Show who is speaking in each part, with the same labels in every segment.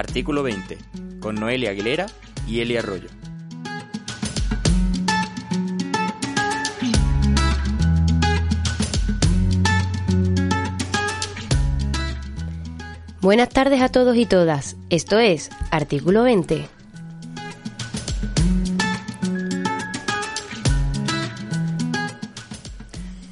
Speaker 1: Artículo 20. Con Noelia Aguilera y Elia Arroyo.
Speaker 2: Buenas tardes a todos y todas. Esto es Artículo 20.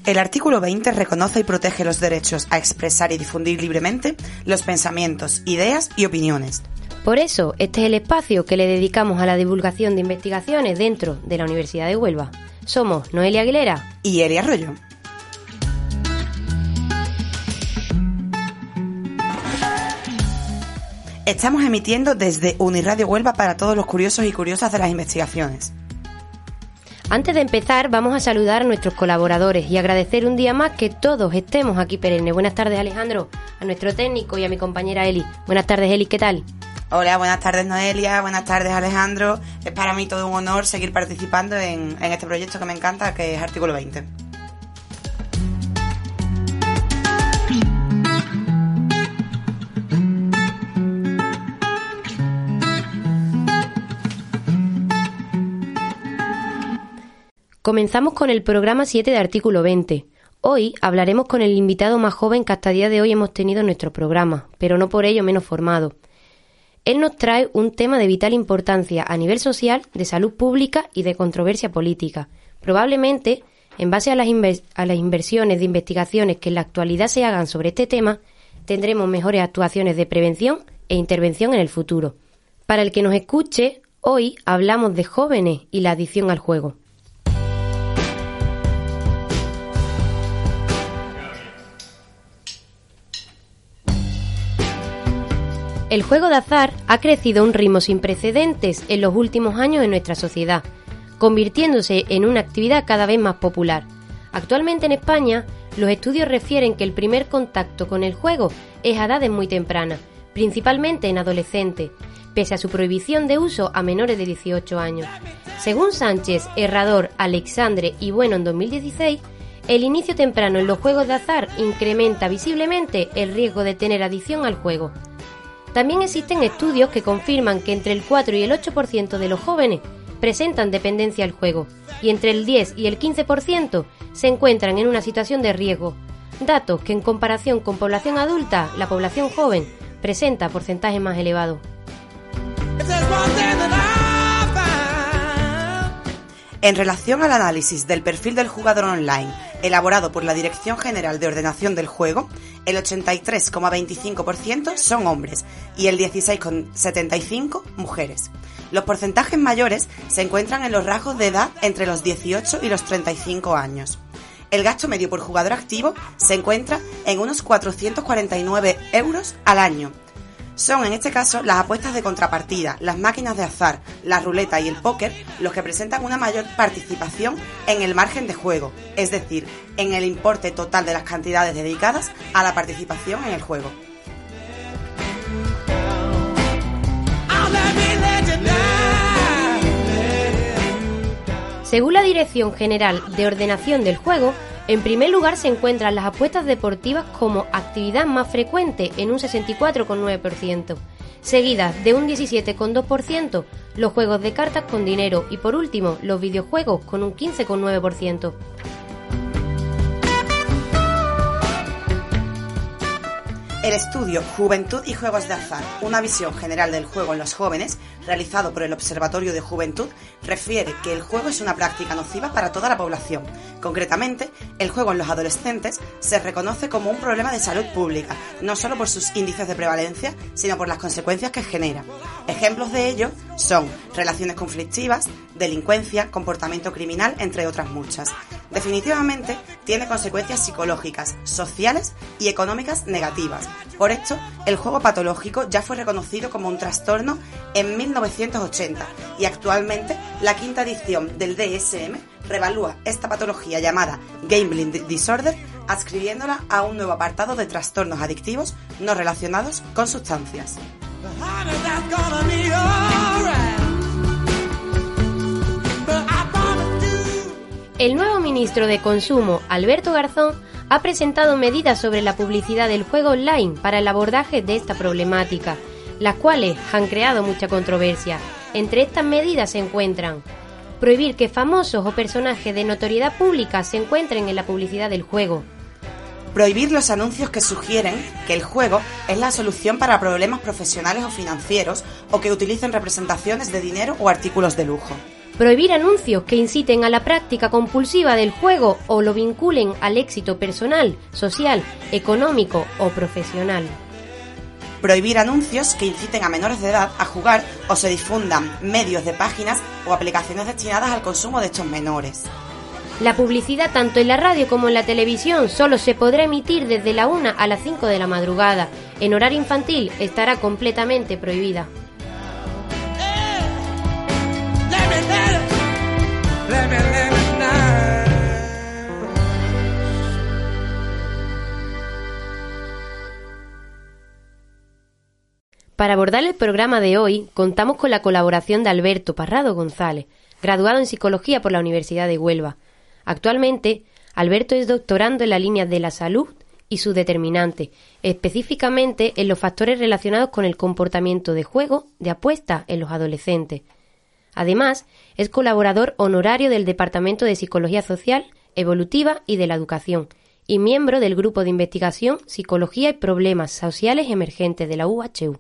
Speaker 3: El artículo 20 reconoce y protege los derechos a expresar y difundir libremente los pensamientos, ideas y opiniones.
Speaker 2: Por eso, este es el espacio que le dedicamos a la divulgación de investigaciones dentro de la Universidad de Huelva. Somos Noelia Aguilera
Speaker 3: y Elia Arroyo. Estamos emitiendo desde Uniradio Huelva para todos los curiosos y curiosas de las investigaciones.
Speaker 2: Antes de empezar, vamos a saludar a nuestros colaboradores y agradecer un día más que todos estemos aquí perenne. Buenas tardes, Alejandro, a nuestro técnico y a mi compañera Eli. Buenas tardes, Eli, ¿qué tal?
Speaker 3: Hola, buenas tardes, Noelia. Buenas tardes, Alejandro. Es para mí todo un honor seguir participando en, en este proyecto que me encanta, que es Artículo 20.
Speaker 2: Comenzamos con el programa 7 de artículo 20. Hoy hablaremos con el invitado más joven que hasta el día de hoy hemos tenido en nuestro programa, pero no por ello menos formado. Él nos trae un tema de vital importancia a nivel social, de salud pública y de controversia política. Probablemente, en base a las, a las inversiones de investigaciones que en la actualidad se hagan sobre este tema, tendremos mejores actuaciones de prevención e intervención en el futuro. Para el que nos escuche, hoy hablamos de jóvenes y la adicción al juego. El juego de azar ha crecido a un ritmo sin precedentes en los últimos años en nuestra sociedad, convirtiéndose en una actividad cada vez más popular. Actualmente en España, los estudios refieren que el primer contacto con el juego es a edades muy tempranas, principalmente en adolescentes, pese a su prohibición de uso a menores de 18 años. Según Sánchez, Herrador, Alexandre y Bueno en 2016, el inicio temprano en los juegos de azar incrementa visiblemente el riesgo de tener adicción al juego, también existen estudios que confirman que entre el 4 y el 8% de los jóvenes presentan dependencia al juego y entre el 10 y el 15% se encuentran en una situación de riesgo, datos que en comparación con población adulta, la población joven presenta porcentajes más elevados.
Speaker 3: En relación al análisis del perfil del jugador online elaborado por la Dirección General de Ordenación del Juego, el 83,25% son hombres y el 16,75% mujeres. Los porcentajes mayores se encuentran en los rasgos de edad entre los 18 y los 35 años. El gasto medio por jugador activo se encuentra en unos 449 euros al año, son en este caso las apuestas de contrapartida, las máquinas de azar, la ruleta y el póker los que presentan una mayor participación en el margen de juego, es decir, en el importe total de las cantidades dedicadas a la participación en el juego.
Speaker 2: Según la Dirección General de Ordenación del Juego, en primer lugar se encuentran las apuestas deportivas como actividad más frecuente en un 64,9%, seguidas de un 17,2% los juegos de cartas con dinero y por último los videojuegos con un 15,9%.
Speaker 3: El estudio Juventud y Juegos de Azar, una visión general del juego en los jóvenes, realizado por el Observatorio de Juventud, refiere que el juego es una práctica nociva para toda la población. Concretamente, el juego en los adolescentes se reconoce como un problema de salud pública, no solo por sus índices de prevalencia, sino por las consecuencias que genera. Ejemplos de ello Son relaciones conflictivas, delincuencia, comportamiento criminal, entre otras muchas. Definitivamente tiene consecuencias psicológicas, sociales y económicas negativas. Por esto, el juego patológico ya fue reconocido como un trastorno en 1980 y actualmente la quinta edición del DSM revalúa esta patología llamada Gambling Disorder adscribiéndola a un nuevo apartado de trastornos adictivos no relacionados con sustancias.
Speaker 2: El nuevo ministro de Consumo, Alberto Garzón, ha presentado medidas sobre la publicidad del juego online para el abordaje de esta problemática, las cuales han creado mucha controversia. Entre estas medidas se encuentran prohibir que famosos o personajes de notoriedad pública se encuentren en la publicidad del juego,
Speaker 3: Prohibir los anuncios que sugieren que el juego es la solución para problemas profesionales o financieros o que utilicen representaciones de dinero o artículos de lujo.
Speaker 2: Prohibir anuncios que inciten a la práctica compulsiva del juego o lo vinculen al éxito personal, social, económico o profesional.
Speaker 3: Prohibir anuncios que inciten a menores de edad a jugar o se difundan medios de páginas o aplicaciones destinadas al consumo de estos menores.
Speaker 2: La publicidad tanto en la radio como en la televisión solo se podrá emitir desde la 1 a las 5 de la madrugada. En horario infantil estará completamente prohibida. Para abordar el programa de hoy, contamos con la colaboración de Alberto Parrado González, graduado en Psicología por la Universidad de Huelva. Actualmente, Alberto es doctorando en la línea de la salud y su determinante, específicamente en los factores relacionados con el comportamiento de juego de apuesta en los adolescentes. Además, es colaborador honorario del Departamento de Psicología Social, Evolutiva y de la Educación, y miembro del Grupo de Investigación Psicología y Problemas Sociales Emergentes de la UHU.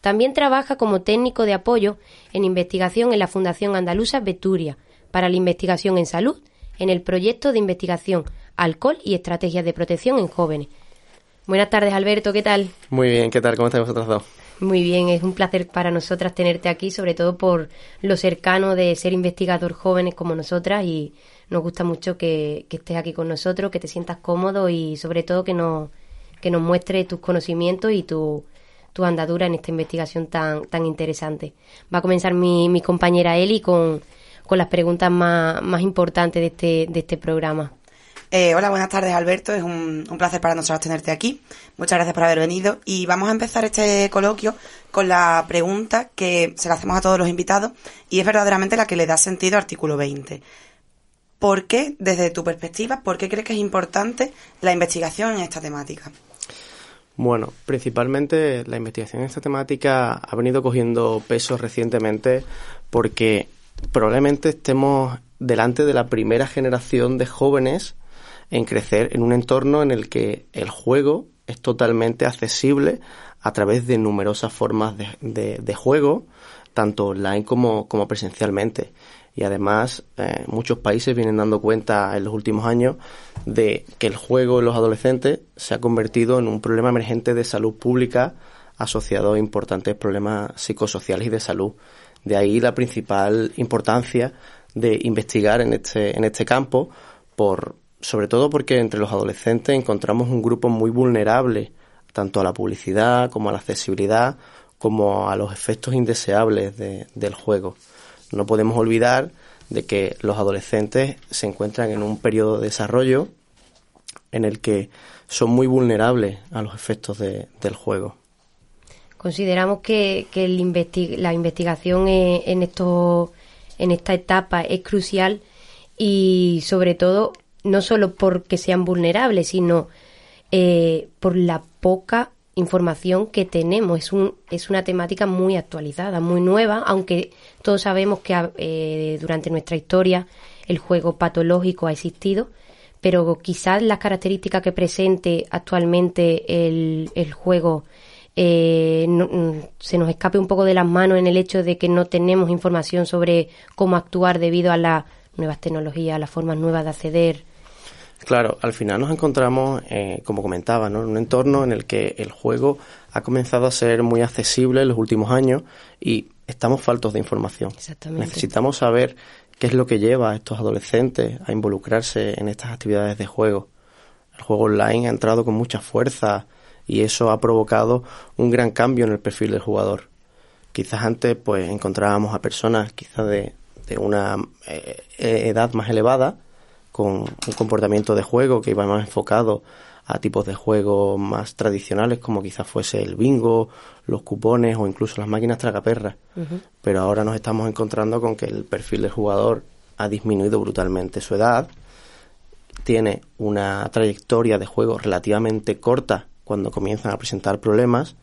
Speaker 2: También trabaja como técnico de apoyo en investigación en la Fundación Andaluza Beturia para la investigación en salud en el proyecto de investigación Alcohol y Estrategias de Protección en Jóvenes. Buenas tardes, Alberto, ¿qué tal?
Speaker 4: Muy bien, ¿qué tal? ¿Cómo estáis vosotros dos?
Speaker 2: Muy bien, es un placer para nosotras tenerte aquí, sobre todo por lo cercano de ser investigador jóvenes como nosotras y nos gusta mucho que, estés aquí con nosotros, que te sientas cómodo y sobre todo que nos, que nos muestres tus conocimientos y tu, tu andadura en esta investigación tan, tan interesante. Va a comenzar mi, mi compañera Eli con, con las preguntas más, más importantes de este, de este programa.
Speaker 3: Eh, hola, buenas tardes Alberto, es un, un, placer para nosotros tenerte aquí. Muchas gracias por haber venido y vamos a empezar este coloquio con la pregunta que se la hacemos a todos los invitados y es verdaderamente la que le da sentido al artículo 20. ¿Por qué, desde tu perspectiva, por qué crees que es importante la investigación en esta temática?
Speaker 4: Bueno, principalmente la investigación en esta temática ha venido cogiendo peso recientemente porque probablemente estemos delante de la primera generación de jóvenes en crecer en un entorno en el que el juego es totalmente accesible a través de numerosas formas de, juego, tanto online como, presencialmente. Y además, eh, muchos países vienen dando cuenta en los últimos años de que el juego en los adolescentes se ha convertido en un problema emergente de salud pública asociado a importantes problemas psicosociales y de salud. De ahí la principal importancia de investigar en este, en este campo, por, sobre todo porque entre los adolescentes encontramos un grupo muy vulnerable tanto a la publicidad como a la accesibilidad como a los efectos indeseables del juego. No podemos olvidar de que los adolescentes se encuentran en un periodo de desarrollo en el que son muy vulnerables a los efectos del juego.
Speaker 2: Consideramos que, la investigación en, esto, en esta etapa es crucial y sobre todo no solo porque sean vulnerables, sino eh, por la poca información que tenemos. Es, un, es una temática muy actualizada, muy nueva, aunque todos sabemos que eh, durante nuestra historia el juego patológico ha existido, pero quizás las características que presente actualmente el, el juego eh, mm, se nos escape un poco de las manos en el hecho de que no tenemos información sobre cómo actuar debido a las nuevas tecnologías, a las formas nuevas de acceder.
Speaker 4: Claro, al final nos encontramos, eh, como comentaba, en un entorno en el que el juego ha comenzado a ser muy accesible en los últimos años y estamos faltos de información.
Speaker 2: Exactamente.
Speaker 4: Necesitamos saber qué es lo que lleva a estos adolescentes a involucrarse en estas actividades de juego. El juego online ha entrado con mucha fuerza y eso ha provocado un gran cambio en el perfil del jugador. Quizás antes pues encontrábamos a personas quizás de, de una eh, edad más elevada con un comportamiento de juego que iba más enfocado a tipos de juegos más tradicionales como quizás fuese el bingo, los cupones o incluso las máquinas tragaperras. Pero ahora nos estamos encontrando con que el perfil del jugador ha disminuido brutalmente su edad, tiene una trayectoria de juego relativamente corta cuando comienzan a presentar problemas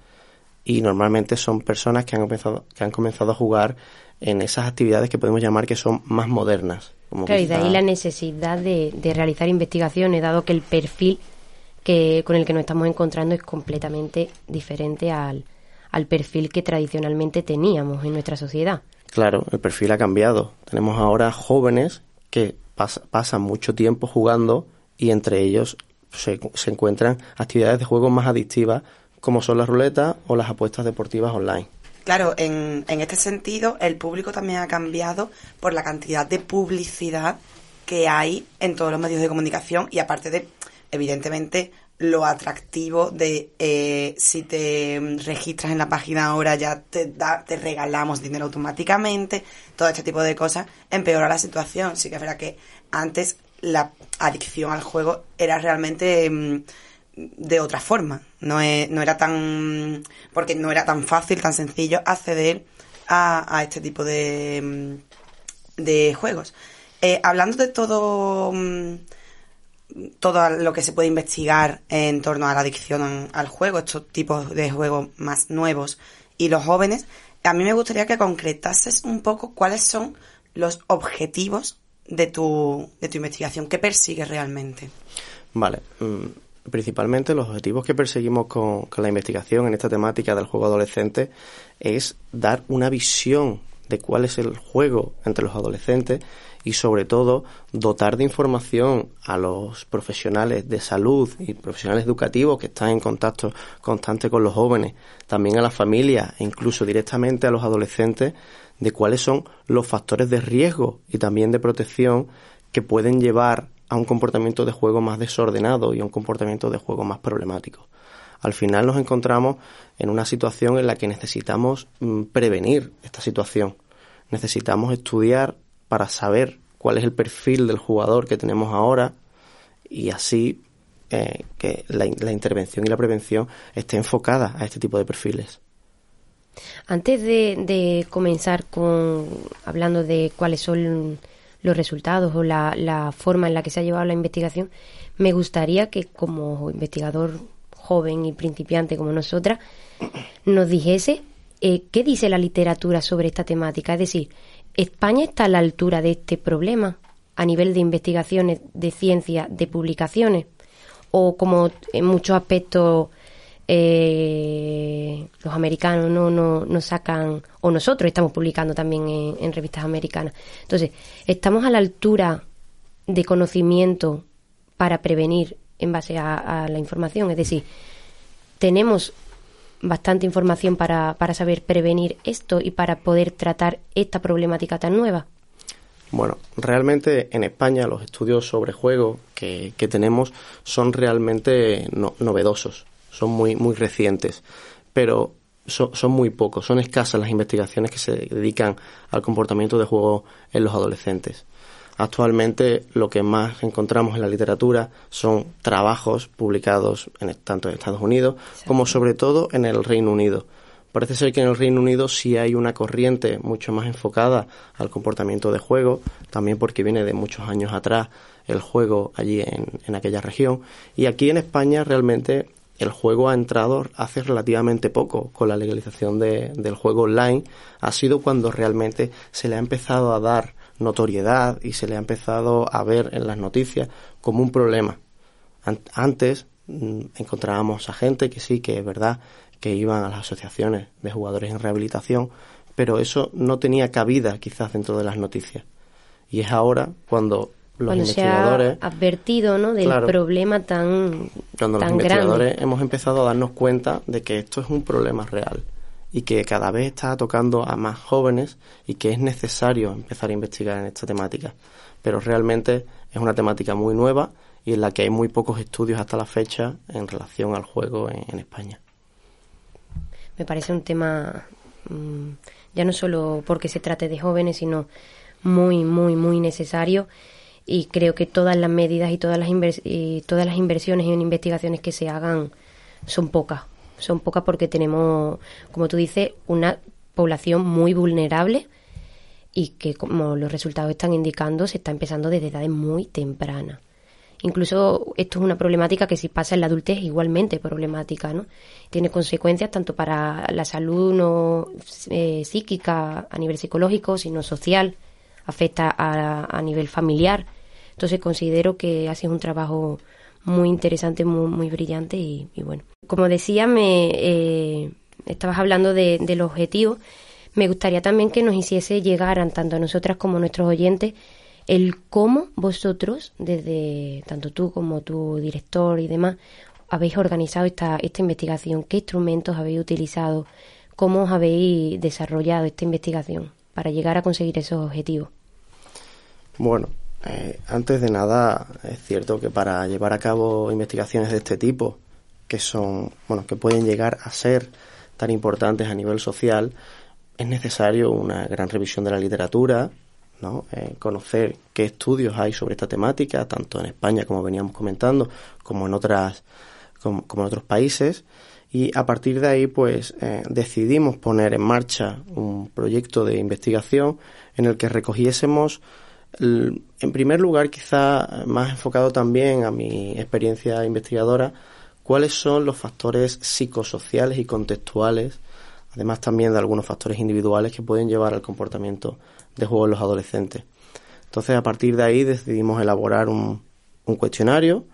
Speaker 4: y normalmente son personas que han comenzado, que han comenzado a jugar en esas actividades que podemos llamar que son más modernas.
Speaker 2: Como claro, y de ahí la necesidad de, de realizar investigaciones, dado que el perfil que con el que nos estamos encontrando es completamente diferente al, al perfil que tradicionalmente teníamos en nuestra sociedad.
Speaker 4: Claro, el perfil ha cambiado. Tenemos ahora jóvenes que pasan mucho tiempo jugando y entre ellos se, se, encuentran actividades de juego más adictivas como son las ruletas o las apuestas deportivas online.
Speaker 3: Claro, en, en este sentido el público también ha cambiado por la cantidad de publicidad que hay en todos los medios de comunicación y aparte de evidentemente lo atractivo de eh, si te registras en la página ahora ya te, da, te regalamos dinero automáticamente, todo este tipo de cosas empeora la situación. Sí que es verdad que antes la adicción al juego era realmente mm, de otra forma, no, no era tan porque no era tan fácil, tan sencillo acceder a, a este tipo de, mm, de juegos. Eh, hablando de todo mm, todo lo que se puede investigar en torno a la adicción al juego, estos tipos de juegos más nuevos y los jóvenes, a mí me gustaría que concretases un poco cuáles son los objetivos de tu, de tu investigación, qué persigues realmente.
Speaker 4: Vale, mm, principalmente los objetivos que perseguimos con, con la investigación en esta temática del juego adolescente es dar una visión de cuál es el juego entre los adolescentes y sobre todo dotar de información a los profesionales de salud y profesionales educativos que están en contacto constante con los jóvenes, también a las familias e incluso directamente a los adolescentes de cuáles son los factores de riesgo y también de protección que pueden llevar a un comportamiento de juego más desordenado y a un comportamiento de juego más problemático. Al final nos encontramos en una situación en la que necesitamos mm, prevenir esta situación. Necesitamos estudiar para saber cuál es el perfil del jugador que tenemos ahora y así eh, que la, intervención y la prevención esté enfocada a este tipo de perfiles.
Speaker 2: Antes de, comenzar con hablando de cuáles son los resultados o la, la, forma en la que se ha llevado la investigación, me gustaría que como investigador joven y principiante como nosotras nos dijese eh, qué dice la literatura sobre esta temática. Es decir, ¿España está a la altura de este problema a nivel de investigaciones, de ciencia, de publicaciones? ¿O como en muchos aspectos eh, los americanos no, no, no, sacan, o nosotros estamos publicando también en, revistas americanas? Entonces, ¿estamos a la altura de conocimiento para prevenir en base a la información? Es decir, ¿tenemos bastante información para, para saber prevenir esto y para poder tratar esta problemática tan nueva?
Speaker 4: Bueno, realmente en España los estudios sobre juego que, que tenemos son realmente novedosos, son muy, muy recientes, pero son, muy pocos, son escasas las investigaciones que se dedican al comportamiento de juego en los adolescentes. Actualmente lo que más encontramos en la literatura son trabajos publicados en, tanto en Estados Unidos como sobre todo en el Reino Unido. Parece ser que en el Reino Unido sí hay una corriente mucho más enfocada al comportamiento de juego, también porque viene de muchos años atrás el juego allí en, en aquella región. Y aquí en España realmente el juego ha entrado hace relativamente poco con la legalización de, del juego online. Ha sido cuando realmente se le ha empezado a dar notoriedad y se le ha empezado a ver en las noticias como un problema. Antes mm, encontrábamos a gente que sí, que es verdad, que iban a las asociaciones de jugadores en rehabilitación, pero eso no tenía cabida quizás dentro de las noticias. Y es ahora cuando los investigadores
Speaker 2: se ha advertido ¿no? del problema tan
Speaker 4: cuando los investigadores hemos empezado a darnos cuenta de que esto es un problema real y que cada vez está tocando a más jóvenes y que es necesario empezar a investigar en esta temática. Pero realmente es una temática muy nueva y en la que hay muy pocos estudios hasta la fecha en relación al juego en, España.
Speaker 2: Me parece un tema mm, ya no solo porque se trate de jóvenes, sino muy, muy, muy necesario y creo que todas las medidas y todas las, y todas las inversiones en investigaciones que se hagan son pocas. Son pocas porque tenemos, como tú dices, una población muy vulnerable y que, como los resultados están indicando, se está empezando desde edades muy tempranas. Incluso esto es una problemática que si pasa en la adultez igualmente problemática, ¿no? Tiene consecuencias tanto para la salud no eh, psíquica a nivel psicológico, sino social, afecta a, nivel familiar. Entonces considero que hace un trabajo muy interesante, muy, muy brillante y, bueno. Como decía, me eh, estabas hablando de, del objetivo. Me gustaría también que nos hiciese llegar, tanto a nosotras como a nuestros oyentes, el cómo vosotros, desde tanto tú como tu director y demás, habéis organizado esta, esta investigación, qué instrumentos habéis utilizado, cómo os habéis desarrollado esta investigación para llegar a conseguir esos objetivos.
Speaker 4: Bueno, eh, antes de nada, es cierto que para llevar a cabo investigaciones de este tipo, que son, bueno, que pueden llegar a ser tan importantes a nivel social, es necesario una gran revisión de la literatura, ¿no? Eh, conocer qué estudios hay sobre esta temática, tanto en España, como veníamos comentando, como en otras, como, en otros países. Y a partir de ahí, pues, eh, decidimos poner en marcha un proyecto de investigación en el que recogiésemos, en primer lugar, quizá más enfocado también a mi experiencia investigadora, cuáles son los factores psicosociales y contextuales, además también de algunos factores individuales que pueden llevar al comportamiento de juego en los adolescentes. Entonces, a partir de ahí decidimos elaborar un, un cuestionario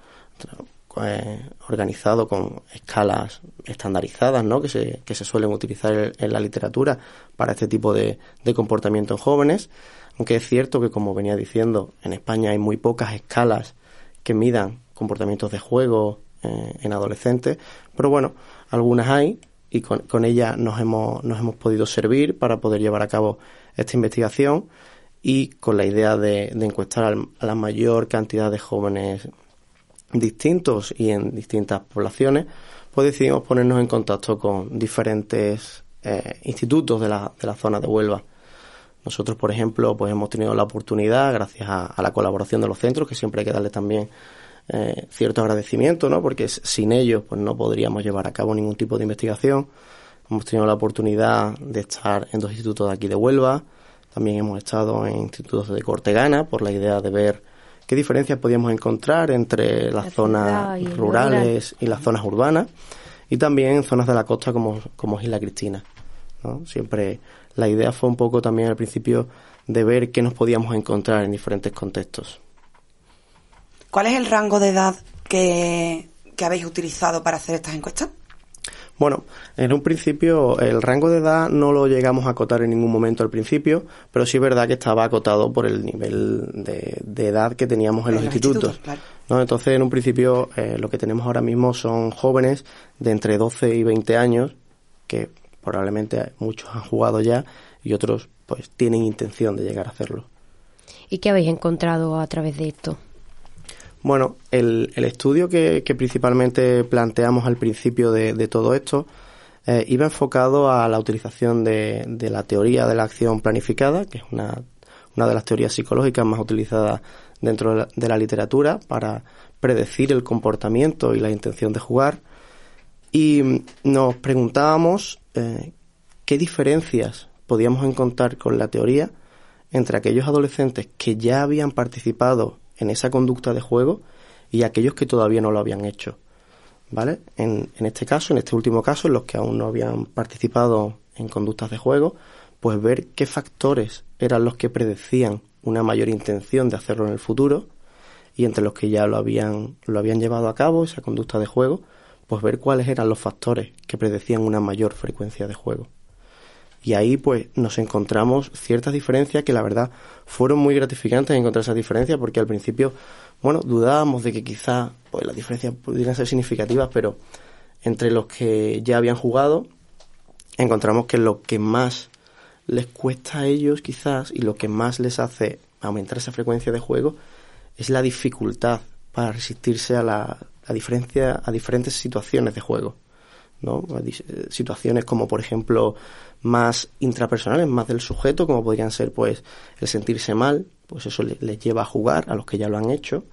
Speaker 4: eh, organizado con escalas estandarizadas ¿no? que, se, que se suelen utilizar en, la literatura para este tipo de, de comportamiento en jóvenes, aunque es cierto que, como venía diciendo, en España hay muy pocas escalas que midan comportamientos de juego eh, en adolescentes, pero bueno, algunas hay y con, ellas nos hemos, nos hemos podido servir para poder llevar a cabo esta investigación y con la idea de, encuestar a la mayor cantidad de jóvenes distintos y en distintas poblaciones, pues decidimos ponernos en contacto con diferentes eh, institutos de la, de la zona de Huelva. Nosotros, por ejemplo, pues hemos tenido la oportunidad, gracias a, la colaboración de los centros, que siempre hay que darle también eh, cierto agradecimiento, ¿no? Porque sin ellos, pues no podríamos llevar a cabo ningún tipo de investigación. Hemos tenido la oportunidad de estar en dos institutos de aquí de Huelva, también hemos estado en institutos de Cortegana por la idea de ver qué diferencias podíamos encontrar entre las zonas rurales y las zonas urbanas y también en zonas de la costa como, como Isla Cristina. Siempre la idea fue un poco también al principio de ver qué nos podíamos encontrar en diferentes contextos.
Speaker 3: ¿Cuál es el rango de edad que habéis utilizado para hacer estas encuestas?
Speaker 4: Bueno, en un principio el rango de edad no lo llegamos a acotar en ningún momento al principio, pero sí es verdad que estaba acotado por el nivel de, edad que teníamos en, los, institutos. ¿no? Entonces, en un principio eh, lo que tenemos ahora mismo son jóvenes de entre 12 y 20 años, que probablemente muchos han jugado ya y otros pues tienen intención de llegar a hacerlo.
Speaker 2: ¿Y qué habéis encontrado a través de esto?
Speaker 4: Bueno, el, estudio que, principalmente planteamos al principio de, todo esto eh, iba enfocado a la utilización de, la teoría de la acción planificada, que es una, una de las teorías psicológicas más utilizadas dentro de la, literatura para predecir el comportamiento y la intención de jugar. Y nos preguntábamos eh, qué diferencias podíamos encontrar con la teoría entre aquellos adolescentes que ya habían participado en esa conducta de juego y aquellos que todavía no lo habían hecho. ¿Vale? En, en este caso, en este último caso, en los que aún no habían participado en conductas de juego, pues ver qué factores eran los que predecían una mayor intención de hacerlo en el futuro y entre los que ya lo habían, lo habían llevado a cabo, esa conducta de juego, pues ver cuáles eran los factores que predecían una mayor frecuencia de juego. Y ahí pues nos encontramos ciertas diferencias que la verdad fueron muy gratificantes encontrar esas diferencias porque al principio, bueno, dudábamos de que quizá pues las diferencias pudieran ser significativas, pero entre los que ya habían jugado encontramos que lo que más les cuesta a ellos quizás y lo que más les hace aumentar esa frecuencia de juego es la dificultad para resistirse a la a diferencia a diferentes situaciones de juego. ¿no? Eh, situaciones como por ejemplo más intrapersonales, más del sujeto, como podrían ser pues el sentirse mal, pues eso les lleva a jugar a los que ya lo han hecho,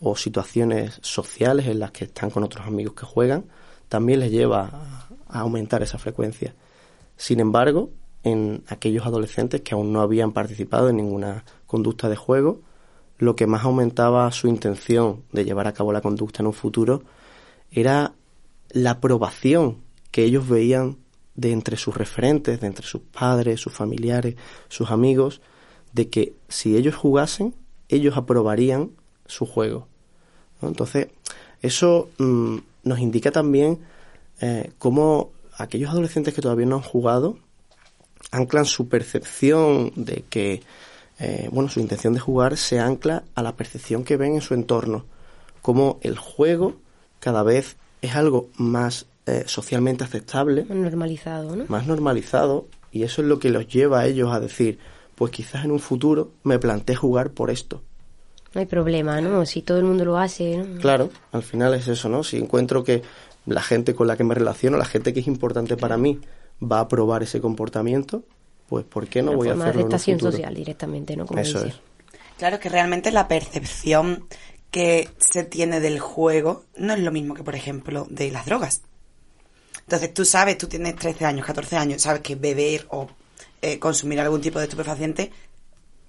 Speaker 4: o situaciones sociales en las que están con otros amigos que juegan, también les lleva a aumentar esa frecuencia. Sin embargo, en aquellos adolescentes que aún no habían participado en ninguna conducta de juego, lo que más aumentaba su intención de llevar a cabo la conducta en un futuro era la aprobación que ellos veían de entre sus referentes, de entre sus padres, sus familiares, sus amigos, de que si ellos jugasen, ellos aprobarían su juego. Entonces, eso mm, nos indica también eh, cómo aquellos adolescentes que todavía no han jugado anclan su percepción de que, eh, bueno, su intención de jugar se ancla a la percepción que ven en su entorno, como el juego cada vez es algo más eh, socialmente aceptable.
Speaker 2: Más normalizado, ¿no?
Speaker 4: Más normalizado, y eso es lo que los lleva a ellos a decir, pues quizás en un futuro me planteé jugar por esto.
Speaker 2: No hay problema, ¿no? Si todo el mundo lo hace, ¿no?
Speaker 4: Claro, al final es eso, ¿no? Si encuentro que la gente con la que me relaciono, la gente que es importante para mí, va a probar ese comportamiento, pues ¿por qué no voy a hacerlo?
Speaker 2: Una social directamente, ¿no?
Speaker 4: Como Eso es.
Speaker 3: Claro que realmente la percepción que se tiene del juego no es lo mismo que, por ejemplo, de las drogas. Entonces tú sabes, tú tienes 13 años, 14 años, sabes que beber o eh, consumir algún tipo de estupefaciente,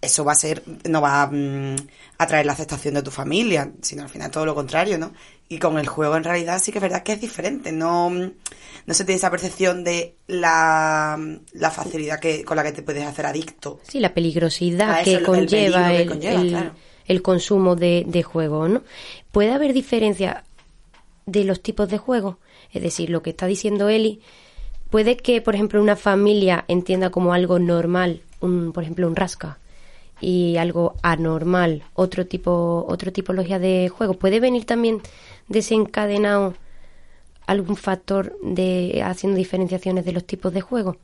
Speaker 3: eso va a ser, no va mm, a traer la aceptación de tu familia, sino al final todo lo contrario, ¿no? Y con el juego en realidad sí que es verdad que es diferente, no, mm, no se tiene esa percepción de la, la facilidad que, con la que te puedes hacer adicto.
Speaker 2: Sí, la peligrosidad que conlleva, el, el consumo de, de juego, ¿no? ¿Puede haber diferencia de los tipos de juegos? Es decir, lo que está diciendo Eli, puede que, por ejemplo, una familia entienda como algo normal, un, por ejemplo, un rasca, y algo anormal, otro tipo, otra tipología de juego. ¿Puede venir también desencadenado algún factor de haciendo diferenciaciones de los tipos de juego?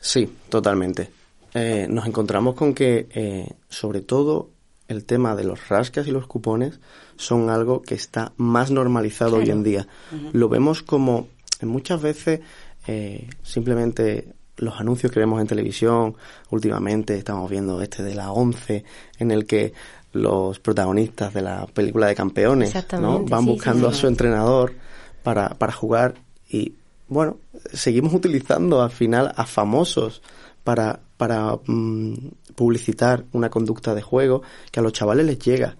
Speaker 4: Sí, totalmente. Eh, nos encontramos con que, eh, sobre todo, el tema de los rascas y los cupones son algo que está más normalizado hoy en día. Lo vemos como muchas veces eh, simplemente los anuncios que vemos en televisión últimamente estamos viendo este de la 11 en el que los protagonistas de la película de campeones ¿no? van buscando a su entrenador para, para jugar y bueno seguimos utilizando al final a famosos para, para mm, publicitar una conducta de juego que a los chavales les llega.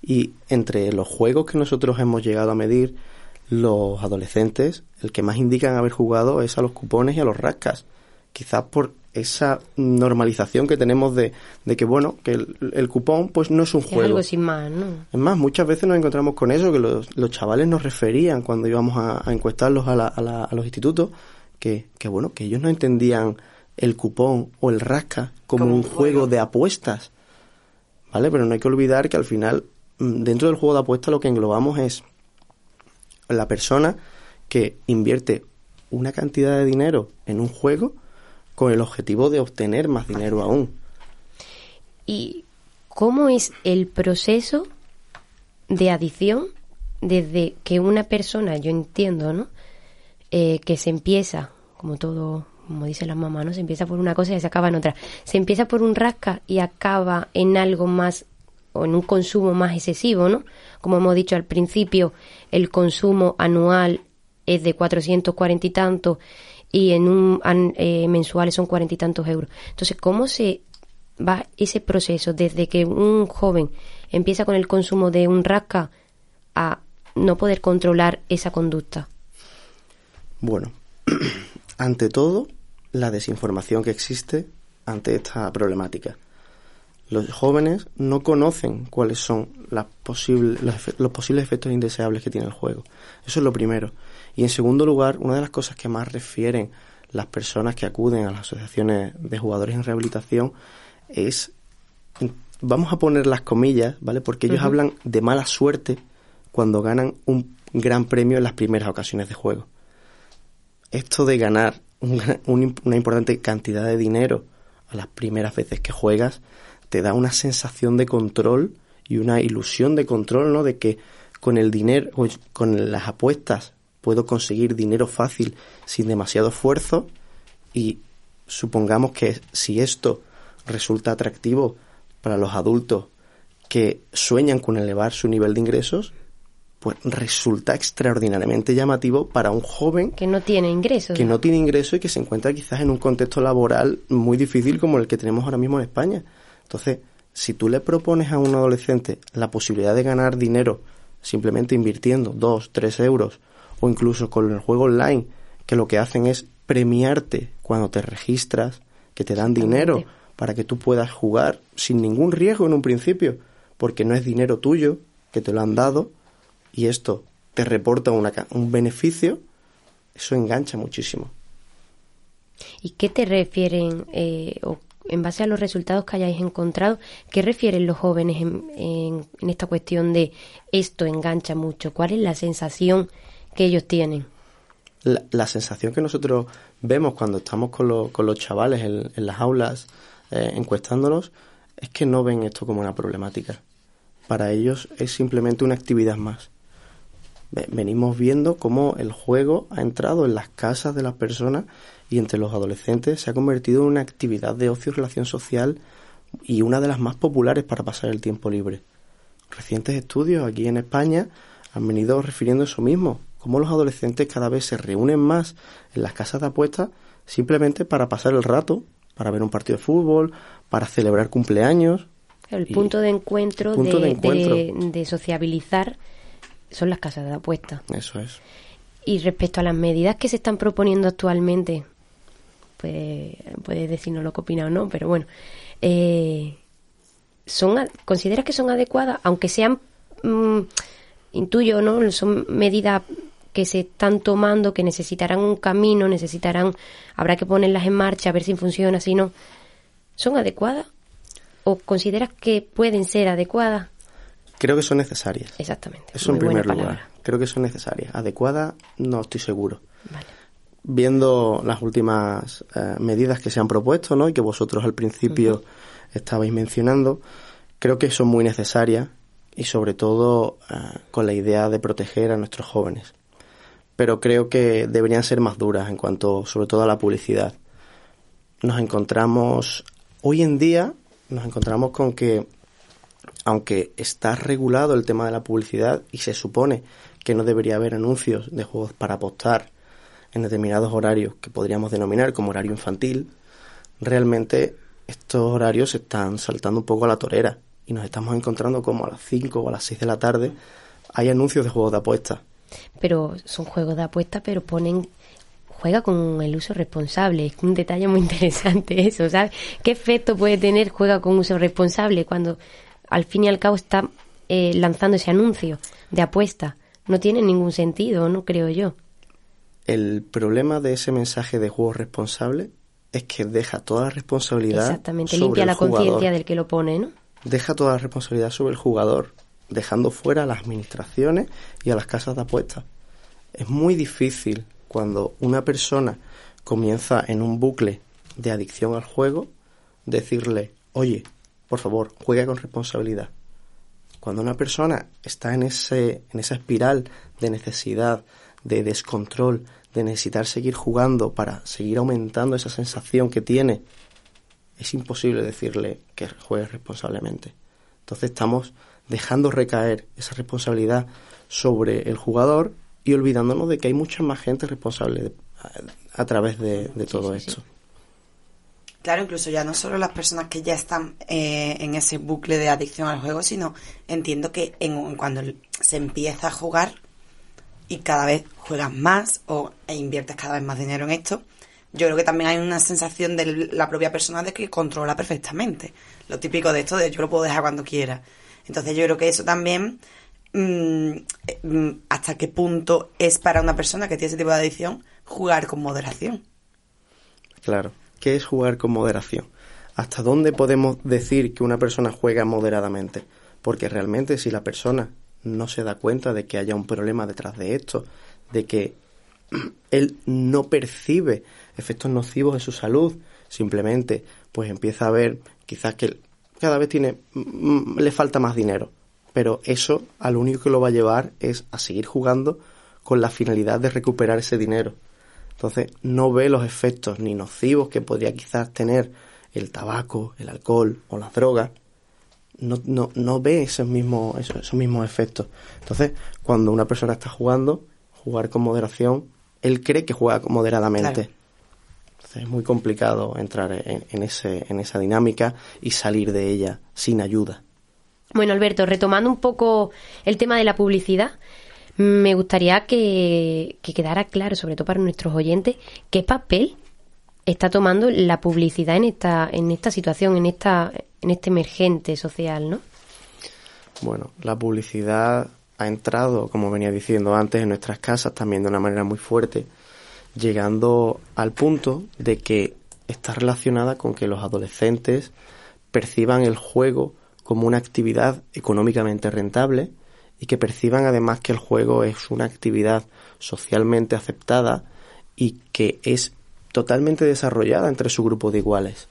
Speaker 4: Y entre los juegos que nosotros hemos llegado a medir, los adolescentes, el que más indican haber jugado es a los cupones y a los rascas. Quizás por esa normalización que tenemos de, de que, bueno, que el, cupón pues no es un juego. Es
Speaker 2: algo sin más, ¿no?
Speaker 4: Es más, muchas veces nos encontramos con eso, que los, los chavales nos referían cuando íbamos a, a encuestarlos a, la, a, a los institutos, que, que, bueno, que ellos no entendían el cupón o el rasca como, un juego, de apuestas. ¿Vale? Pero no hay que olvidar que al final, mm, dentro del juego de apuestas, lo que englobamos es la persona que invierte una cantidad de dinero en un juego con el objetivo de obtener más dinero aún.
Speaker 2: ¿Y cómo es el proceso de adición desde que una persona, yo entiendo, ¿no? Eh, que se empieza, como todo como dicen las mamás, ¿no? Se empieza por una cosa y se acaba en otra. Se empieza por un rasca y acaba en algo más o en un consumo más excesivo, ¿no? Como hemos dicho al principio, el consumo anual es de 440 y tantos y en un eh, mensuales son cuarenta y tantos euros. Entonces, ¿cómo se va ese proceso desde que un joven empieza con el consumo de un rasca a no poder controlar esa conducta?
Speaker 4: Bueno, ante todo, la desinformación que existe ante esta problemática. Los jóvenes no conocen cuáles son las posibles, los posibles efectos indeseables que tiene el juego. Eso es lo primero. Y en segundo lugar, una de las cosas que más refieren las personas que acuden a las asociaciones de jugadores en rehabilitación es, vamos a poner las comillas, ¿vale? Porque ellos hablan de mala suerte cuando ganan un gran premio en las primeras ocasiones de juego. Esto de ganar una importante cantidad de dinero a las primeras veces que juegas, te da una sensación de control y una ilusión de control, ¿no? De que con el dinero, con las apuestas, puedo conseguir dinero fácil sin demasiado esfuerzo y supongamos que si esto resulta atractivo para los adultos que sueñan con elevar su nivel de ingresos, pues resulta extraordinariamente llamativo para un joven
Speaker 2: que no tiene ingresos.
Speaker 4: Que no tiene ingresos y que se encuentra quizás en un contexto laboral muy difícil como el que tenemos ahora mismo en España. Entonces, si tú le propones a un adolescente la posibilidad de ganar dinero simplemente invirtiendo dos, tres euros o incluso con el juego online, que lo que hacen es premiarte cuando te registras, que te dan dinero para que tú puedas jugar sin ningún riesgo en un principio, porque no es dinero tuyo, que te lo han dado, y esto te reporta un beneficio, eso engancha muchísimo.
Speaker 2: ¿Y qué te refieren, eh, o en base a los resultados que hayáis encontrado, qué refieren los jóvenes en, esta cuestión de esto engancha mucho? ¿Cuál es la sensación ellos tienen?
Speaker 4: La, sensación que nosotros vemos cuando estamos con, con los chavales en, las aulas eh, encuestándolos es que no ven esto como una problemática para ellos es simplemente una actividad más. Venimos viendo cómo el juego ha entrado en las casas de las personas y entre los adolescentes se ha convertido en una actividad de ocio y relación social y una de las más populares para pasar el tiempo libre. Recientes estudios aquí en España han venido refiriendo eso mismo, cómo los adolescentes cada vez se reúnen más en las casas de apuestas simplemente para pasar el rato, para ver un partido de fútbol, para celebrar cumpleaños,
Speaker 2: el punto de encuentro, de, sociabilizar son las casas de apuestas.
Speaker 4: Eso es.
Speaker 2: Y respecto a las medidas que se están proponiendo actualmente, pues puedes decirnos lo que opina o no, pero bueno, eh, son ¿consideras que son adecuadas? Aunque sean, mm, intuyo, ¿no? Son medidas que se están tomando, que necesitarán un camino, necesitarán, habrá que ponerlas en marcha, a ver si funciona, si no. ¿Son adecuadas o consideras que pueden ser adecuadas?
Speaker 4: Creo que son necesarias.
Speaker 2: Exactamente.
Speaker 4: Eso en primer lugar. Creo que son necesarias. Adecuadas, no estoy seguro. Viendo las últimas eh, medidas que se han propuesto, ¿no? Y que vosotros al principio estabais mencionando, creo que son muy necesarias y sobre todo eh, con la idea de proteger a nuestros jóvenes. Pero creo que deberían ser más duras en cuanto, sobre todo, a la publicidad. Nos encontramos hoy en día nos encontramos con que, aunque está regulado el tema de la publicidad y se supone que no debería haber anuncios de juegos para apostar en determinados horarios que podríamos denominar como horario infantil, realmente estos horarios se están saltando un poco a la torera y nos estamos encontrando como a las 5 o a las 6 de la tarde hay anuncios de juegos de apuestas.
Speaker 2: Pero son juegos de apuestas, pero ponen juega con el uso responsable. Es un detalle muy interesante eso, ¿sabes? ¿Qué efecto puede tener juega con uso responsable cuando al fin y al cabo está eh, lanzando ese anuncio de apuesta? No tiene ningún sentido, no creo yo.
Speaker 4: El problema de ese mensaje de juego responsable es que deja toda la responsabilidad.
Speaker 2: Exactamente, limpia la conciencia del que lo pone, ¿no?
Speaker 4: Deja toda la responsabilidad sobre el jugador, dejando fuera a las administraciones y a las casas de apuestas. Es muy difícil cuando una persona comienza en un bucle de adicción al juego, decirle, oye, por favor, juega con responsabilidad. Cuando una persona está en, ese, en esa espiral de necesidad, de descontrol, de necesitar seguir jugando para seguir aumentando esa sensación que tiene, es imposible decirle que juegue responsablemente. Entonces estamos dejando recaer esa responsabilidad sobre el jugador y olvidándonos de que hay mucha más gente responsable a, través de, todo esto.
Speaker 3: Claro, incluso ya no solo las personas que ya están eh, en ese bucle de adicción al juego, sino entiendo que en, cuando se empieza a jugar y cada vez juegas más o e inviertes cada vez más dinero en esto, yo creo que también hay una sensación de la propia persona de que controla perfectamente. Lo típico de esto de yo lo puedo dejar cuando quiera. Entonces yo creo que eso también Mm, mm, hasta qué punto es para una persona que tiene ese tipo de adicción jugar con moderación.
Speaker 4: Claro, ¿qué es jugar con moderación? ¿Hasta dónde podemos decir que una persona juega moderadamente? Porque realmente si la persona no se da cuenta de que haya un problema detrás de esto, de que él no percibe efectos nocivos en su salud, simplemente pues empieza a ver quizás que cada vez tiene mm, le falta más dinero, pero eso a lo único que lo va a llevar es a seguir jugando con la finalidad de recuperar ese dinero. Entonces no ve los efectos ni nocivos que podría quizás tener el tabaco, el alcohol o las drogas. No, no, no ve esos mismos, esos, mismos efectos. Entonces, cuando una persona está jugando, jugar con moderación, él cree que juega moderadamente. Entonces, es muy complicado entrar en, en, ese, en esa dinámica y salir de ella sin ayuda.
Speaker 2: Bueno, Alberto, retomando un poco el tema de la publicidad, me gustaría que, que quedara claro, sobre todo para nuestros oyentes, qué papel está tomando la publicidad en esta, en esta situación, en esta, en este emergente social, ¿no?
Speaker 4: Bueno, la publicidad ha entrado, como venía diciendo antes, en nuestras casas también de una manera muy fuerte, llegando al punto de que está relacionada con que los adolescentes perciban el juego como una actividad económicamente rentable y que perciban además que el juego es una actividad socialmente aceptada y que es totalmente desarrollada entre su grupo de iguales.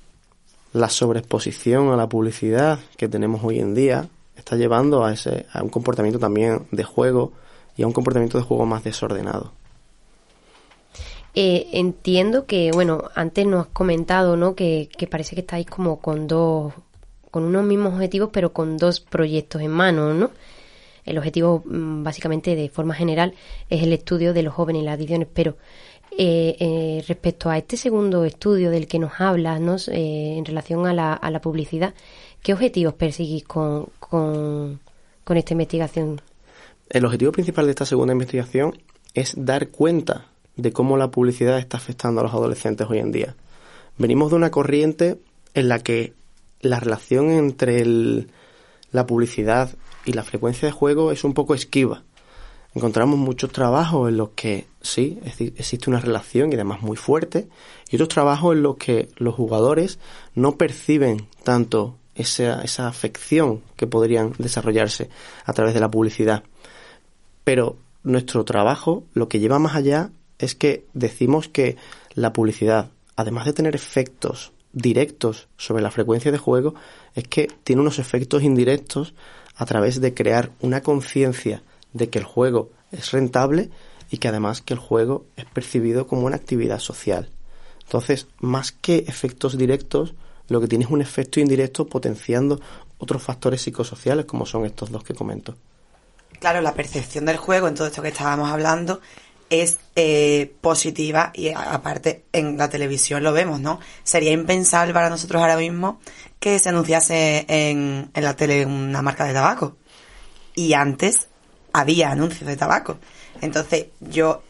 Speaker 4: La sobreexposición a la publicidad que tenemos hoy en día está llevando a, ese, a un comportamiento también de juego y a un comportamiento de juego más desordenado.
Speaker 2: Eh, entiendo que, bueno, antes nos has comentado, ¿no? Que, que, parece que estáis como con dos, con unos mismos objetivos, pero con dos proyectos en mano, ¿no? El objetivo, mm, básicamente, de forma general, es el estudio de los jóvenes y las adicciones, pero eh, eh, respecto a este segundo estudio del que nos hablas, ¿no? Eh, en relación a la, a la, publicidad, ¿qué objetivos perseguís con, con, con esta investigación?
Speaker 4: El objetivo principal de esta segunda investigación es dar cuenta de cómo la publicidad está afectando a los adolescentes hoy en día. Venimos de una corriente en la que la relación entre la publicidad y la frecuencia de juego es un poco esquiva. Encontramos muchos trabajos en los que sí, existe una relación y además muy fuerte, y otros trabajos en los que los jugadores no perciben tanto esa, esa afección que podrían desarrollarse a través de la publicidad. Pero nuestro trabajo lo que lleva más allá es que decimos que la publicidad, además de tener efectos directos sobre la frecuencia de juego, es que tiene unos efectos indirectos a través de crear una conciencia de que el juego es rentable y que además que el juego es percibido como una actividad social. Entonces, más que efectos directos, lo que tiene es un efecto indirecto potenciando otros factores psicosociales como son estos dos que comento.
Speaker 3: Claro, la percepción del juego en todo esto que estábamos hablando es eh, positiva y aparte en la televisión lo vemos, ¿no? Sería impensable para nosotros ahora mismo que se anunciase en, en la tele una marca de tabaco. Y antes había anuncios de tabaco. Entonces yo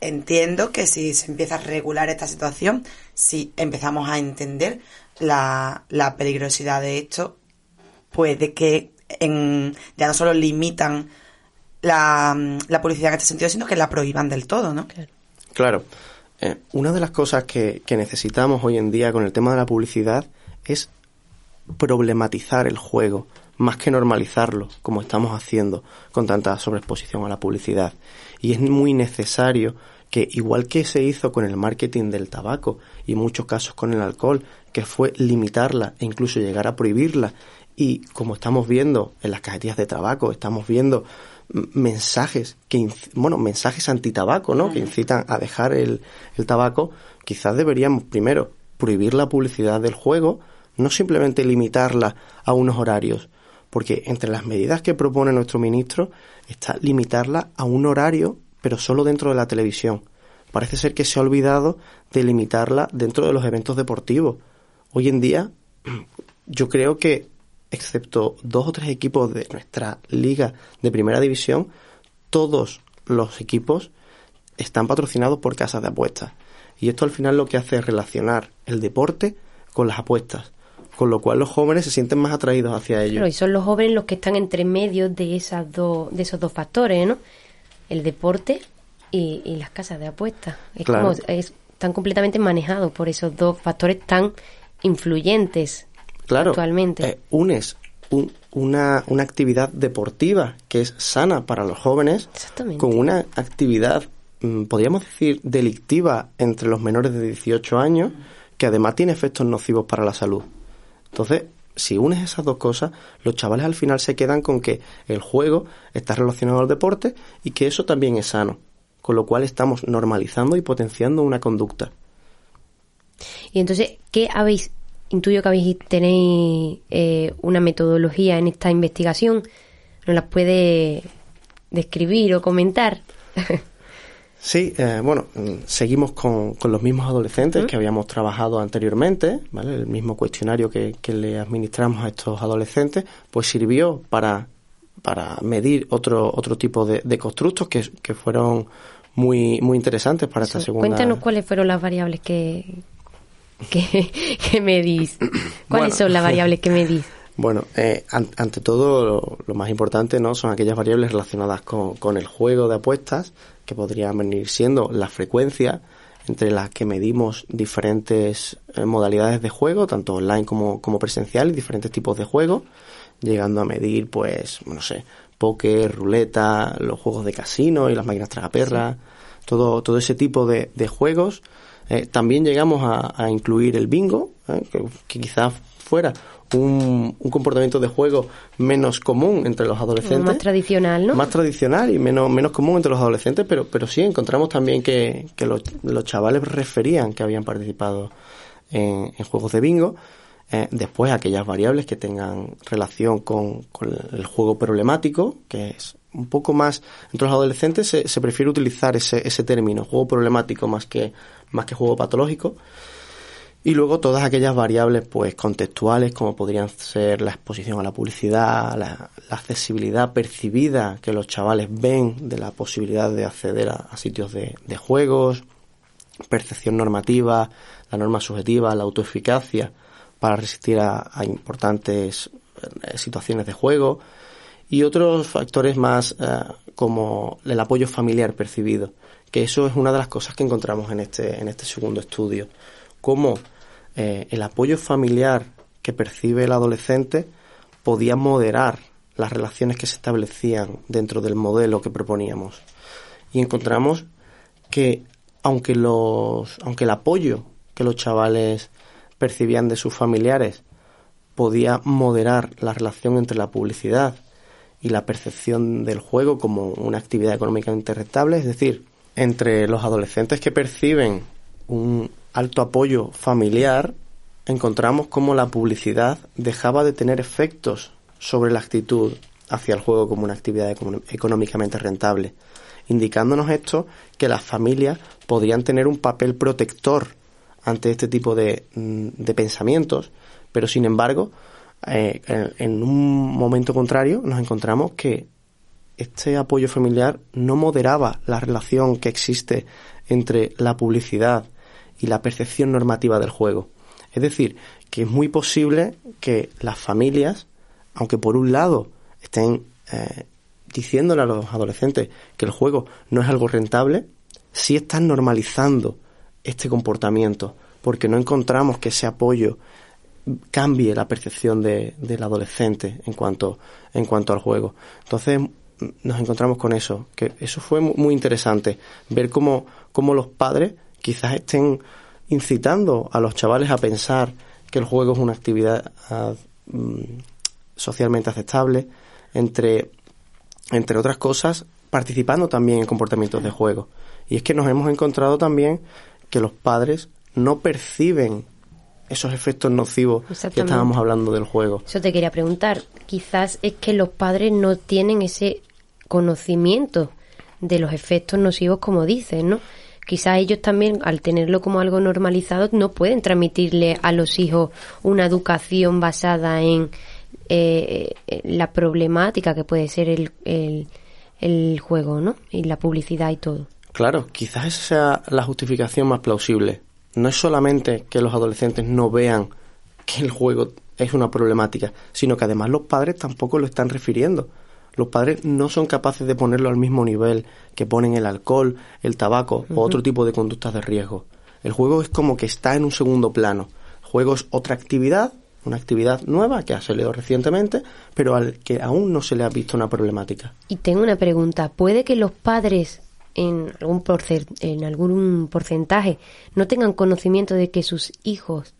Speaker 3: entiendo que si se empieza a regular esta situación, si empezamos a entender la, la peligrosidad de esto, puede que en, ya no solo limitan la, la, publicidad en este sentido, sino que la prohíban del todo, ¿no?
Speaker 4: Claro. Eh, una de las cosas que, que necesitamos hoy en día con el tema de la publicidad es problematizar el juego, más que normalizarlo, como estamos haciendo con tanta sobreexposición a la publicidad. Y es muy necesario que, igual que se hizo con el marketing del tabaco y en muchos casos con el alcohol, que fue limitarla e incluso llegar a prohibirla, y como estamos viendo en las cajetillas de tabaco, estamos viendo mensajes que bueno mensajes antitabaco no que incitan a dejar el, el tabaco quizás deberíamos primero prohibir la publicidad del juego no simplemente limitarla a unos horarios porque entre las medidas que propone nuestro ministro está limitarla a un horario, pero solo dentro de la televisión. Parece ser que se ha olvidado de limitarla dentro de los eventos deportivos. Hoy en día, yo creo que, excepto dos o tres equipos de nuestra liga de primera división, todos los equipos están patrocinados por casas de apuestas. Y esto al final lo que hace es relacionar el deporte con las apuestas con lo cual los jóvenes se sienten más atraídos hacia ellos.
Speaker 2: Claro, y son los jóvenes los que están entre medio de esas dos, de esos dos factores, ¿no? El deporte y, y las casas de apuestas. Es
Speaker 4: Claro.
Speaker 2: como es, están completamente manejados por esos dos factores tan influyentes
Speaker 4: Claro,
Speaker 2: actualmente.
Speaker 4: eh, unes un- una, una actividad deportiva que es sana para los jóvenes con una actividad mm, podríamos decir, delictiva entre los menores de 18 años, que además tiene efectos nocivos para la salud. Entonces, si unes esas dos cosas, los chavales al final se quedan con que el juego está relacionado al deporte y que eso también es sano, con lo cual estamos normalizando y potenciando una conducta.
Speaker 2: Y entonces, ¿qué habéis, intuyo que habéis, tenéis eh, una metodología en esta investigación? ¿Nos las puede describir o comentar?
Speaker 4: Sí, eh, bueno, mm, seguimos con, con, los mismos adolescentes que habíamos trabajado anteriormente, ¿vale? El mismo cuestionario que, que le administramos a estos adolescentes, pues sirvió para, para medir otro, otro tipo de, de constructos que, que, fueron muy, muy interesantes para esta segunda.
Speaker 2: Cuéntanos cuáles fueron las variables que, que, que medís. ¿Cuáles bueno, son las variables que medís?
Speaker 4: Bueno, eh, an ante todo, lo, lo, más importante no son aquellas variables relacionadas con, con, el juego de apuestas, que podrían venir siendo la frecuencia entre las que medimos diferentes eh, modalidades de juego, tanto online como, como presencial, y diferentes tipos de juego, llegando a medir, pues, no sé, póker, ruleta, los juegos de casino y las máquinas tragaperras, todo, todo ese tipo de, de juegos. Eh, también llegamos a, a, incluir el bingo, eh, que, que quizás fuera un, un, comportamiento de juego menos común entre los adolescentes.
Speaker 2: Más tradicional, ¿no?
Speaker 4: Más tradicional y menos, menos común entre los adolescentes, pero, pero sí encontramos también que, que los, los chavales referían que habían participado en, en juegos de bingo. Eh, después, aquellas variables que tengan relación con, con, el juego problemático, que es un poco más. Entre los adolescentes se, se prefiere utilizar ese, ese término, juego problemático, más que, más que juego patológico. Y luego todas aquellas variables pues contextuales como podrían ser la exposición a la publicidad, la, accesibilidad percibida que los chavales ven de la posibilidad de acceder a, sitios de, de, juegos, percepción normativa, la norma subjetiva, la autoeficacia para resistir a, a importantes eh, situaciones de juego y otros factores más eh, como el apoyo familiar percibido, que eso es una de las cosas que encontramos en este, en este segundo estudio. Cómo eh, el apoyo familiar que percibe el adolescente podía moderar las relaciones que se establecían dentro del modelo que proponíamos. Y encontramos que aunque los aunque el apoyo que los chavales percibían de sus familiares podía moderar la relación entre la publicidad y la percepción del juego como una actividad económicamente rentable, es decir, entre los adolescentes que perciben un alto apoyo familiar, encontramos cómo la publicidad dejaba de tener efectos sobre la actitud hacia el juego como una actividad económicamente rentable, indicándonos esto que las familias podrían tener un papel protector ante este tipo de, mm, de pensamientos, pero sin embargo, eh, en un momento contrario nos encontramos que este apoyo familiar no moderaba la relación que existe entre la publicidad y la percepción normativa del juego. Es decir, que es muy posible que las familias, aunque por un lado estén eh, diciéndole a los adolescentes que el juego no es algo rentable, sí están normalizando este comportamiento, porque no encontramos que ese apoyo cambie la percepción de, del adolescente en cuanto, en cuanto al juego. Entonces nos encontramos con eso, que eso fue muy interesante, ver cómo, cómo los padres quizás estén incitando a los chavales a pensar que el juego es una actividad uh, socialmente aceptable, entre, entre otras cosas, participando también en comportamientos de juego. Y es que nos hemos encontrado también que los padres no perciben esos efectos nocivos que estábamos hablando del juego.
Speaker 2: Eso te quería preguntar. Quizás es que los padres no tienen ese conocimiento de los efectos nocivos como dicen, ¿no? quizá ellos también, al tenerlo como algo normalizado, no pueden transmitirle a los hijos una educación basada en eh, la problemática que puede ser el, el, el juego, ¿no? Y la publicidad y todo.
Speaker 4: Claro, quizás esa sea la justificación más plausible. No es solamente que los adolescentes no vean que el juego es una problemática, sino que además los padres tampoco lo están refiriendo los padres no son capaces de ponerlo al mismo nivel que ponen el alcohol, el tabaco uh -huh. o otro tipo de conductas de riesgo. El juego es como que está en un segundo plano. El juego es otra actividad, una actividad nueva que ha salido recientemente, pero al que aún no se le ha visto una problemática.
Speaker 2: Y tengo una pregunta. ¿Puede que los padres en algún, en algún porcentaje no tengan conocimiento de que sus hijos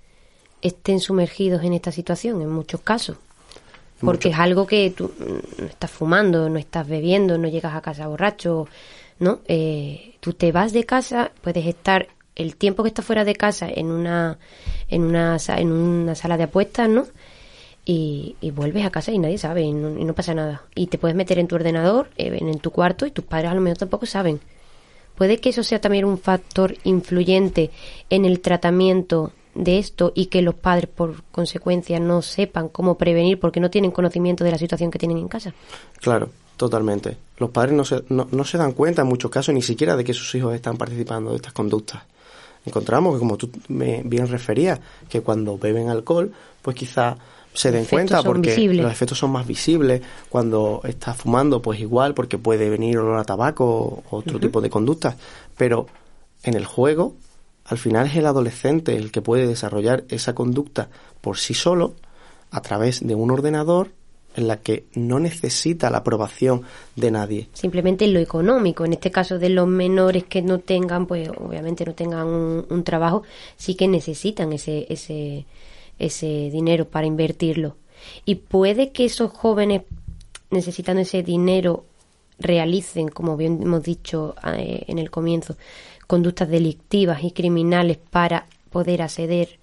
Speaker 2: estén sumergidos en esta situación, en muchos casos. Porque es algo que tú no estás fumando, no estás bebiendo, no llegas a casa borracho, ¿no? Eh, tú te vas de casa, puedes estar el tiempo que estás fuera de casa en una, en una, en una sala de apuestas, ¿no? Y, vuelves a casa y nadie sabe y no, pasa nada. Y te puedes meter en tu ordenador, eh, en, tu cuarto y tus padres a lo mejor tampoco saben. Puede que eso sea también un factor influyente en el tratamiento de esto y que los padres por consecuencia no sepan cómo prevenir porque no tienen conocimiento de la situación que tienen en casa.
Speaker 4: Claro, totalmente. Los padres no se, no, no se dan cuenta en muchos casos ni siquiera de que sus hijos están participando de estas conductas encontramos que como tú me bien referías, que cuando beben alcohol, pues quizá se den cuenta porque los efectos son más visibles cuando estás fumando pues igual porque puede venir olor a tabaco o otro tipo de conductas pero en el juego al final es el adolescente el que puede desarrollar esa conducta por sí solo a través de un ordenador en la que no necesita la aprobación de nadie.
Speaker 2: Simplemente lo económico, en este caso de los menores que no tengan, pues obviamente no tengan un, trabajo, sí que necesitan ese, ese, ese dinero para invertirlo. Y puede que esos jóvenes necesitando ese dinero realicen, como bien hemos dicho eh, en el comienzo, conductas delictivas y criminales para poder acceder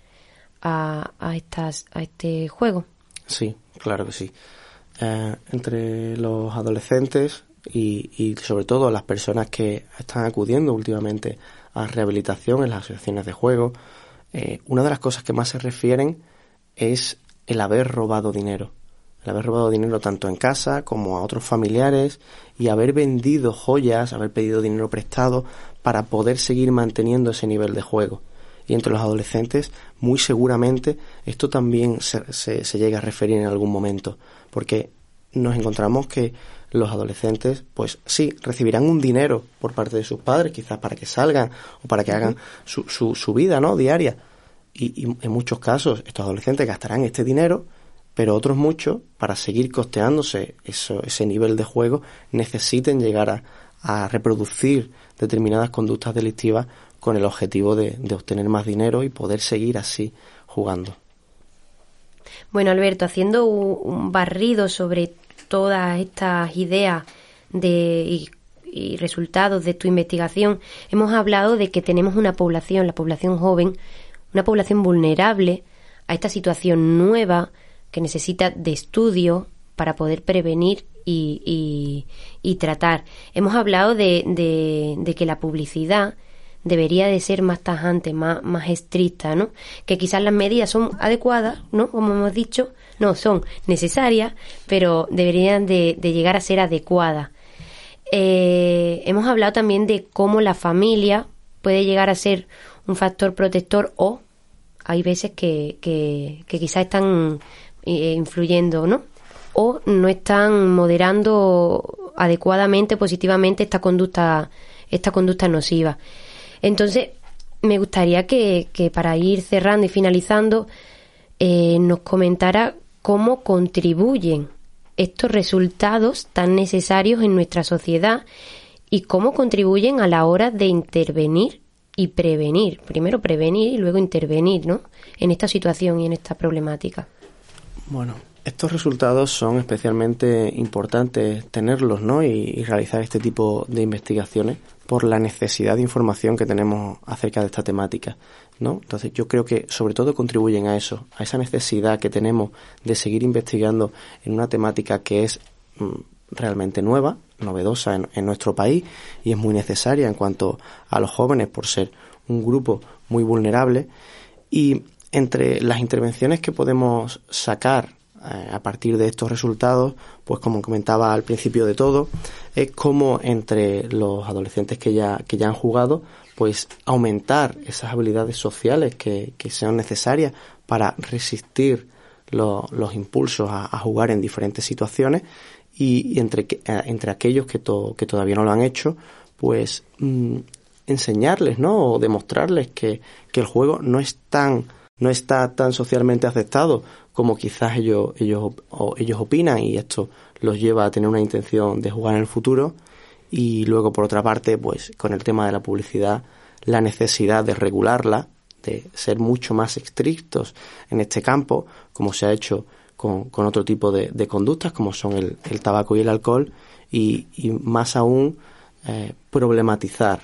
Speaker 2: a, a, estas, a este juego.
Speaker 4: Sí, claro que sí. Eh, entre los adolescentes y, sobre todo las personas que están acudiendo últimamente a rehabilitación en las asociaciones de juego, eh, una de las cosas que más se refieren es el haber robado dinero. El haber robado dinero tanto en casa como a otros familiares y haber vendido joyas, haber pedido dinero prestado para poder seguir manteniendo ese nivel de juego. Y entre los adolescentes, muy seguramente, esto también se, se llega a referir en algún momento porque nos encontramos que los adolescentes, pues sí, recibirán un dinero por parte de sus padres, quizás para que salgan o para que hagan su, su, vida, ¿no? Diaria. Y, en muchos casos estos adolescentes gastarán este dinero, pero otros muchos, para seguir costeándose eso, ese nivel de juego, necesiten llegar a, a reproducir determinadas conductas delictivas con el objetivo de obtener más dinero y poder seguir así jugando.
Speaker 2: Bueno, Alberto, haciendo un barrido sobre todas estas ideas de, y, resultados de tu investigación, hemos hablado de que tenemos una población, la población joven, una población vulnerable a esta situación nueva que necesita de estudio para poder prevenir y, y, tratar. Hemos hablado de, de que la publicidad debería de ser más tajante, más, más estricta, ¿no? Que quizás las medidas son adecuadas, ¿no? Como hemos dicho, no, son necesarias, pero deberían de, llegar a ser adecuadas. Eh, hemos hablado también de cómo la familia puede llegar a ser un factor protector o hay veces que, que, quizás están eh, influyendo, ¿no? O no están moderando adecuadamente, positivamente esta conducta, esta conducta nociva. Entonces, me gustaría que, para ir cerrando y finalizando, eh, nos comentara cómo contribuyen estos resultados tan necesarios en nuestra sociedad y cómo contribuyen a la hora de intervenir y prevenir. Primero prevenir y luego intervenir, ¿no? En esta situación y en esta problemática.
Speaker 4: Bueno, estos resultados son especialmente importantes tenerlos, ¿no? y realizar este tipo de investigaciones por la necesidad de información que tenemos acerca de esta temática, ¿no? Entonces yo creo que sobre todo contribuyen a eso, a esa necesidad que tenemos de seguir investigando en una temática que es mm, realmente nueva, novedosa en, nuestro país y es muy necesaria en cuanto a los jóvenes por ser un grupo muy vulnerable y entre las intervenciones que podemos sacar a partir de estos resultados, pues como comentaba al principio de todo, es como entre los adolescentes que ya, que ya han jugado, pues aumentar esas habilidades sociales que, que sean necesarias para resistir los impulsos a, jugar en diferentes situaciones y, entre, eh, entre aquellos que, que todavía no lo han hecho, pues mm, enseñarles, ¿no? O demostrarles que, que el juego no es tan no está tan socialmente aceptado como quizás ellos, ellos, ellos opinan y esto los lleva a tener una intención de jugar en el futuro. Y luego por otra parte pues con el tema de la publicidad la necesidad de regularla de ser mucho más estrictos en este campo como se ha hecho con, con otro tipo de, conductas como son el, el, tabaco y el alcohol y, y más aún eh, problematizar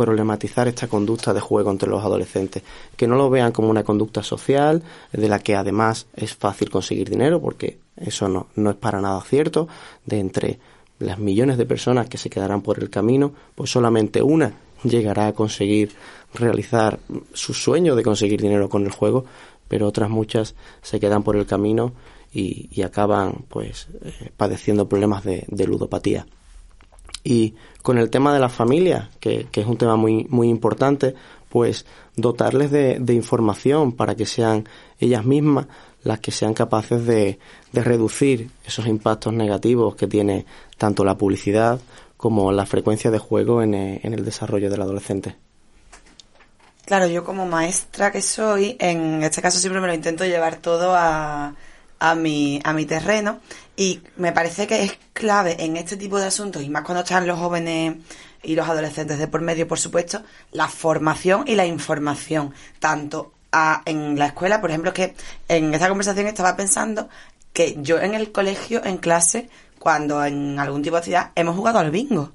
Speaker 4: problematizar esta conducta de juego entre los adolescentes, que no lo vean como una conducta social de la que además es fácil conseguir dinero, porque eso no, no es para nada cierto, de entre las millones de personas que se quedarán por el camino, pues solamente una llegará a conseguir realizar su sueño de conseguir dinero con el juego, pero otras muchas se quedan por el camino y, acaban pues eh, padeciendo problemas de ludopatía. Y con el tema de la familia, que, que, es un tema muy, muy importante, pues dotarles de, de, información para que sean ellas mismas las que sean capaces de, de, reducir esos impactos negativos que tiene tanto la publicidad como la frecuencia de juego en, en el desarrollo del adolescente.
Speaker 3: Claro, yo como maestra que soy, en este caso siempre me lo intento llevar todo a, a mi, a mi terreno y me parece que es clave en este tipo de asuntos y más cuando están los jóvenes y los adolescentes de por medio, por supuesto, la formación y la información, tanto a, en la escuela, por ejemplo, que en esta conversación estaba pensando que yo en el colegio, en clase, cuando en algún tipo de actividad hemos jugado al bingo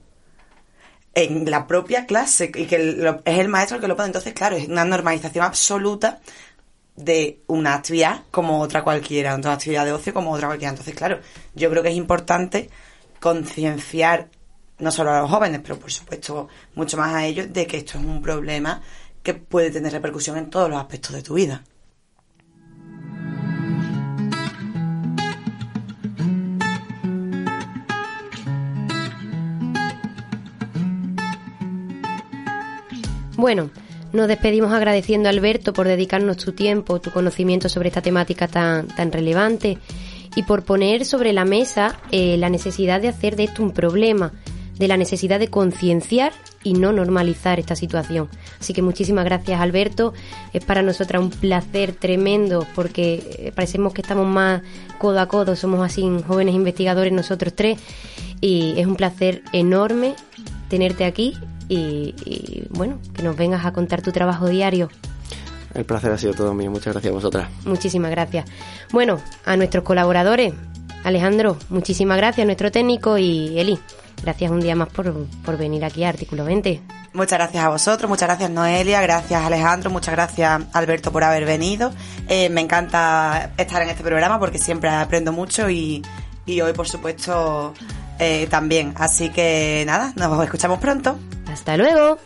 Speaker 3: en la propia clase y que lo, es el maestro el que lo pone. Entonces, claro, es una normalización absoluta de una actividad como otra cualquiera, una actividad de ocio como otra cualquiera. Entonces, claro, yo creo que es importante concienciar no solo a los jóvenes, pero por supuesto mucho más a ellos de que esto es un problema que puede tener repercusión en todos los aspectos de tu vida.
Speaker 2: Bueno, nos despedimos agradeciendo a Alberto por dedicarnos tu tiempo, tu conocimiento sobre esta temática tan, tan relevante y por poner sobre la mesa eh, la necesidad de hacer de esto un problema, de la necesidad de concienciar y no normalizar esta situación. Así que muchísimas gracias Alberto, es para nosotras un placer tremendo porque eh, parecemos que estamos más codo a codo, somos así jóvenes investigadores nosotros tres y es un placer enorme tenerte aquí y, y, bueno, que nos vengas a contar tu trabajo diario.
Speaker 4: El placer ha sido todo mío, muchas gracias a vosotras.
Speaker 2: Muchísimas gracias. Bueno, a nuestros colaboradores, Alejandro, muchísimas gracias, nuestro técnico y Eli, gracias un día más por, por venir aquí a Artículo 20.
Speaker 3: Muchas gracias a vosotros, muchas gracias Noelia, gracias Alejandro, muchas gracias Alberto por haber venido. Eh, me encanta estar en este programa porque siempre aprendo mucho y, y hoy por supuesto eh, también. Así que nada, nos escuchamos pronto.
Speaker 2: Hasta luego.